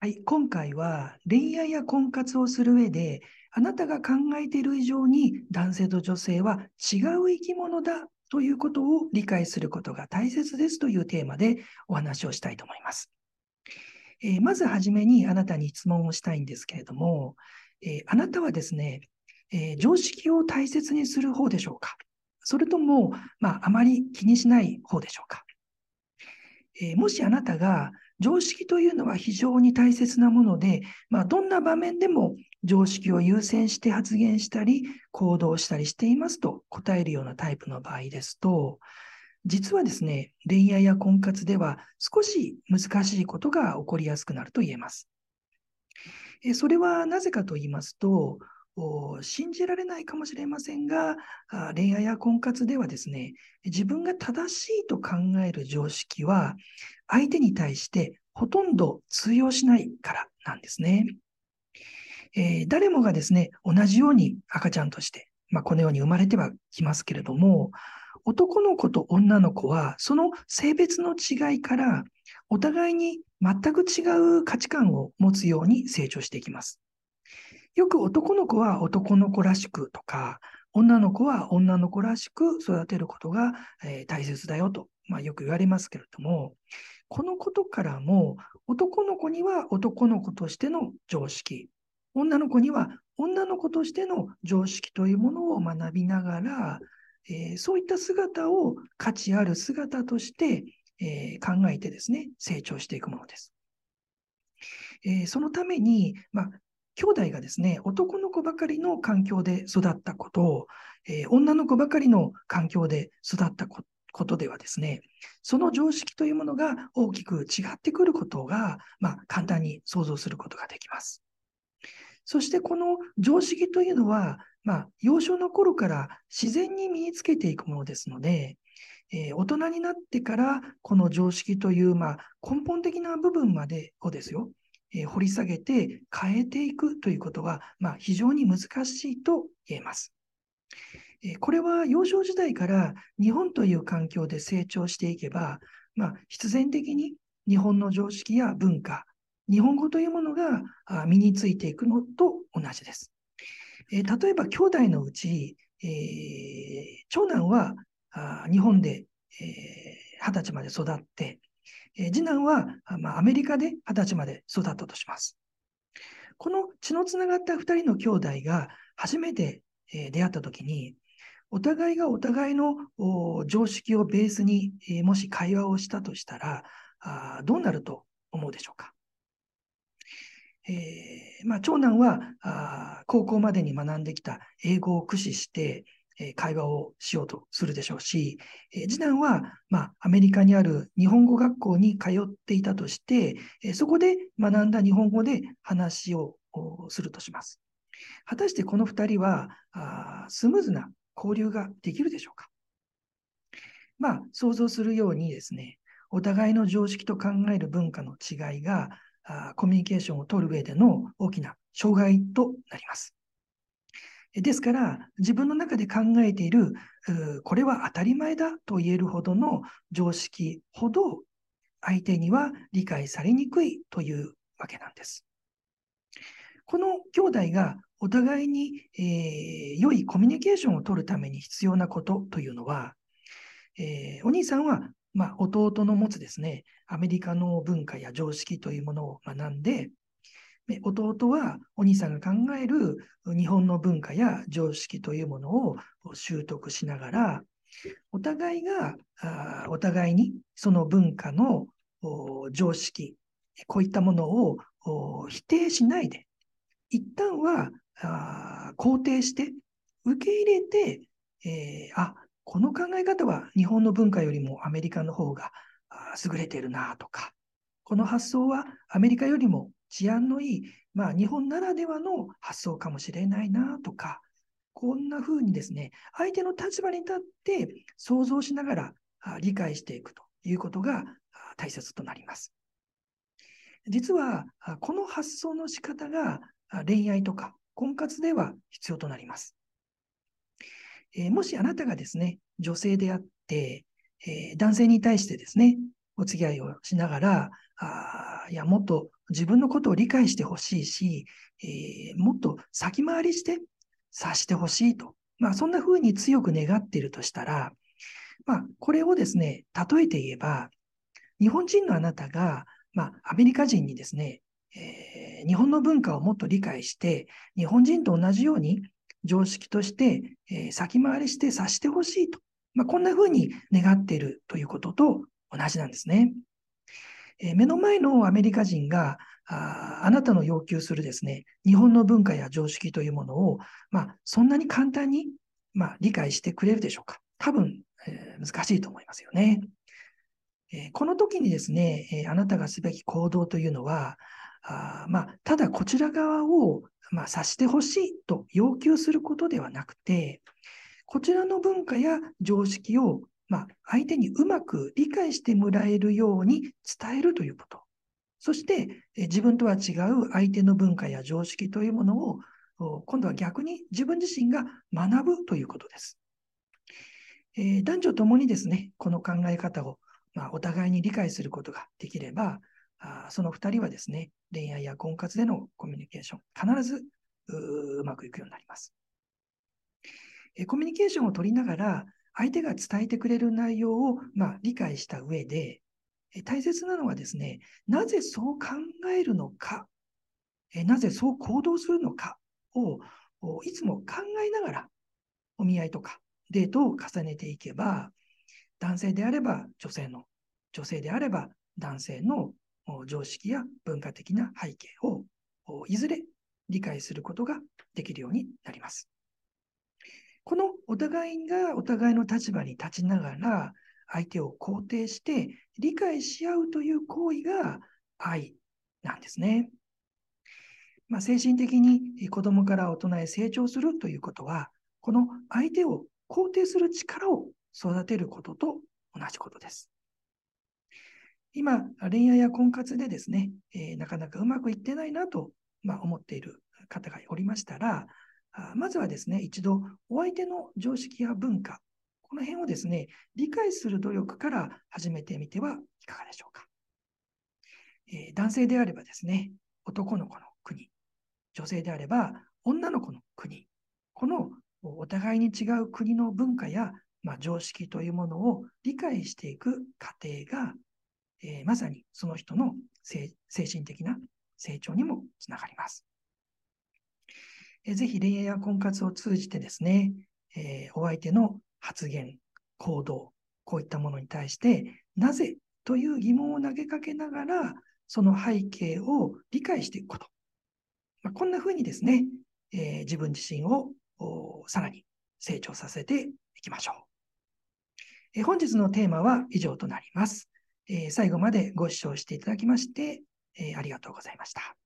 はい、今回は恋愛や婚活をする上で、あなたが考えている以上に男性と女性は違う生き物だということを理解することが大切ですというテーマでお話をしたいと思います。えー、まずはじめにあなたに質問をしたいんですけれども、えー、あなたはですね、えー、常識を大切にする方でしょうか？それとも、まあ、あまり気にしない方でしょうか、えもしあなたが常識というのは非常に大切なもので、まあ、どんな場面でも常識を優先して発言したり、行動したりしていますと答えるようなタイプの場合ですと、実はですね、恋愛や婚活では少し難しいことが起こりやすくなると言えます。それはなぜかと言いますと、信じられないかもしれませんが、恋愛や婚活ではですね、自分が正しいと考える常識は、相手に対してほとんど通用しないからなんですね。えー、誰もがですね、同じように赤ちゃんとして、まあ、このように生まれてはきますけれども、男の子と女の子は、その性別の違いから、お互いに全く違う価値観を持つように成長していきます。よく男の子は男の子らしくとか、女の子は女の子らしく育てることが、えー、大切だよと、まあ、よく言われますけれども、このことからも男の子には男の子としての常識、女の子には女の子としての常識というものを学びながら、えー、そういった姿を価値ある姿として、えー、考えてですね、成長していくものです。えー、そのために、まあ、兄弟がですね、男の子ばかりの環境で育ったことを、えー、女の子ばかりの環境で育ったことではですね、その常識というものが大きく違ってくることが、まあ、簡単に想像することができます。そしてこの常識というのは、まあ、幼少の頃から自然に身につけていくものですので、えー、大人になってからこの常識という、まあ、根本的な部分までをですよ、え掘り下げて変えていくということは、まあ、非常に難しいと言えます。えこれは幼少時代から日本という環境で成長していけば、まあ、必然的に日本の常識や文化、日本語というものが身についていくのと同じです。え例えば、兄弟のうち、えー、長男は日本で、えー、20歳まで育って、え次男は、まあ、アメリカで20歳まで育ったとします。この血のつながった2人の兄弟が初めて、え出会ったときに、お互いがお互いの常識をベースに、えもし会話をしたとしたらあ、どうなると思うでしょうか。えー、まあ、長男はあ高校までに学んできた英語を駆使して、え会話をしようとするでしょうし、え次男は、まあ、アメリカにある日本語学校に通っていたとして、えそこで学んだ日本語で話をするとします。果たしてこの2人はあスムーズな交流ができるでしょうか？まあ、想像するようにですね、お互いの常識と考える文化の違いがあコミュニケーションを取る上での大きな障害となります。ですから、自分の中で考えている、これは当たり前だと言えるほどの常識ほど、相手には理解されにくいというわけなんです。この兄弟がお互いに、えー、良いコミュニケーションを取るために必要なことというのは、えー、お兄さんは、まあ、弟の持つですね、アメリカの文化や常識というものを学んで、弟はお兄さんが考える日本の文化や常識というものを習得しながら、お互いが、お互いにその文化の常識、こういったものを否定しないで、一旦は肯定して、受け入れて、えー、あ、この考え方は日本の文化よりもアメリカの方が優れてるなとか、この発想はアメリカよりも治安のいい、まあ、日本ならではの発想かもしれないなとか、こんな風にですね、相手の立場に立って想像しながら理解していくということが大切となります。実は、この発想の仕方が恋愛とか婚活では必要となります。えもしあなたがですね、女性であって、え男性に対してですね、お付き合いをしながら、あいや、もっと自分のことを理解してほしいし、えー、もっと先回りして察してほしいと。まあ、そんな風に強く願っているとしたら、まあ、これをですね、例えて言えば、日本人のあなたが、まあ、アメリカ人にですね、えー、日本の文化をもっと理解して、日本人と同じように常識として、えー、先回りして察してほしいと。まあ、こんな風に願っているということと同じなんですね。え、目の前のアメリカ人がああなたの要求するですね、日本の文化や常識というものを、まあ、そんなに簡単に、まあ、理解してくれるでしょうか。多分、えー、難しいと思いますよね。えー、この時にですね、えー、あなたがすべき行動というのは、あまあ、ただこちら側を、ま、察してほしいと要求することではなくて、こちらの文化や常識を、まあ、相手にうまく理解してもらえるように伝えるということ。そして、自分とは違う相手の文化や常識というものを、今度は逆に自分自身が学ぶということです。えー、男女ともにですね、この考え方を、まあ、お互いに理解することができれば、あその2人はですね、恋愛や婚活でのコミュニケーション、必ずうまくいくようになります、え。コミュニケーションを取りながら、相手が伝えてくれる内容を、まあ、理解した上で、大切なのはですね、なぜそう考えるのか、なぜそう行動するのかをいつも考えながらお見合いとかデートを重ねていけば、男性であれば女性の、女性であれば男性の常識や文化的な背景をいずれ理解することができるようになります。このお互いがお互いの立場に立ちながら相手を肯定して理解し合うという行為が愛なんですね。まあ、精神的に子供から大人へ成長するということは、この相手を肯定する力を育てることと同じことです。今、恋愛や婚活でですね、えー、なかなかうまくいってないなと、まあ、思っている方がおりましたら、まずはですね、一度お相手の常識や文化、この辺をですね、理解する努力から始めてみてはいかがでしょうか。えー、男性であればですね、男の子の国、女性であれば女の子の国、このお互いに違う国の文化や、まあ、常識というものを理解していく過程が、えー、まさにその人の精神的な成長にもつながります。え、ぜひ恋愛や婚活を通じてですね、えー、お相手の発言、行動、こういったものに対して、なぜという疑問を投げかけながら、その背景を理解していくこと。まあ、こんなふうにですね、えー、自分自身をさらに成長させていきましょう。えー、本日のテーマは以上となります、えー、最後までご視聴していただきまして、えありがとうございました。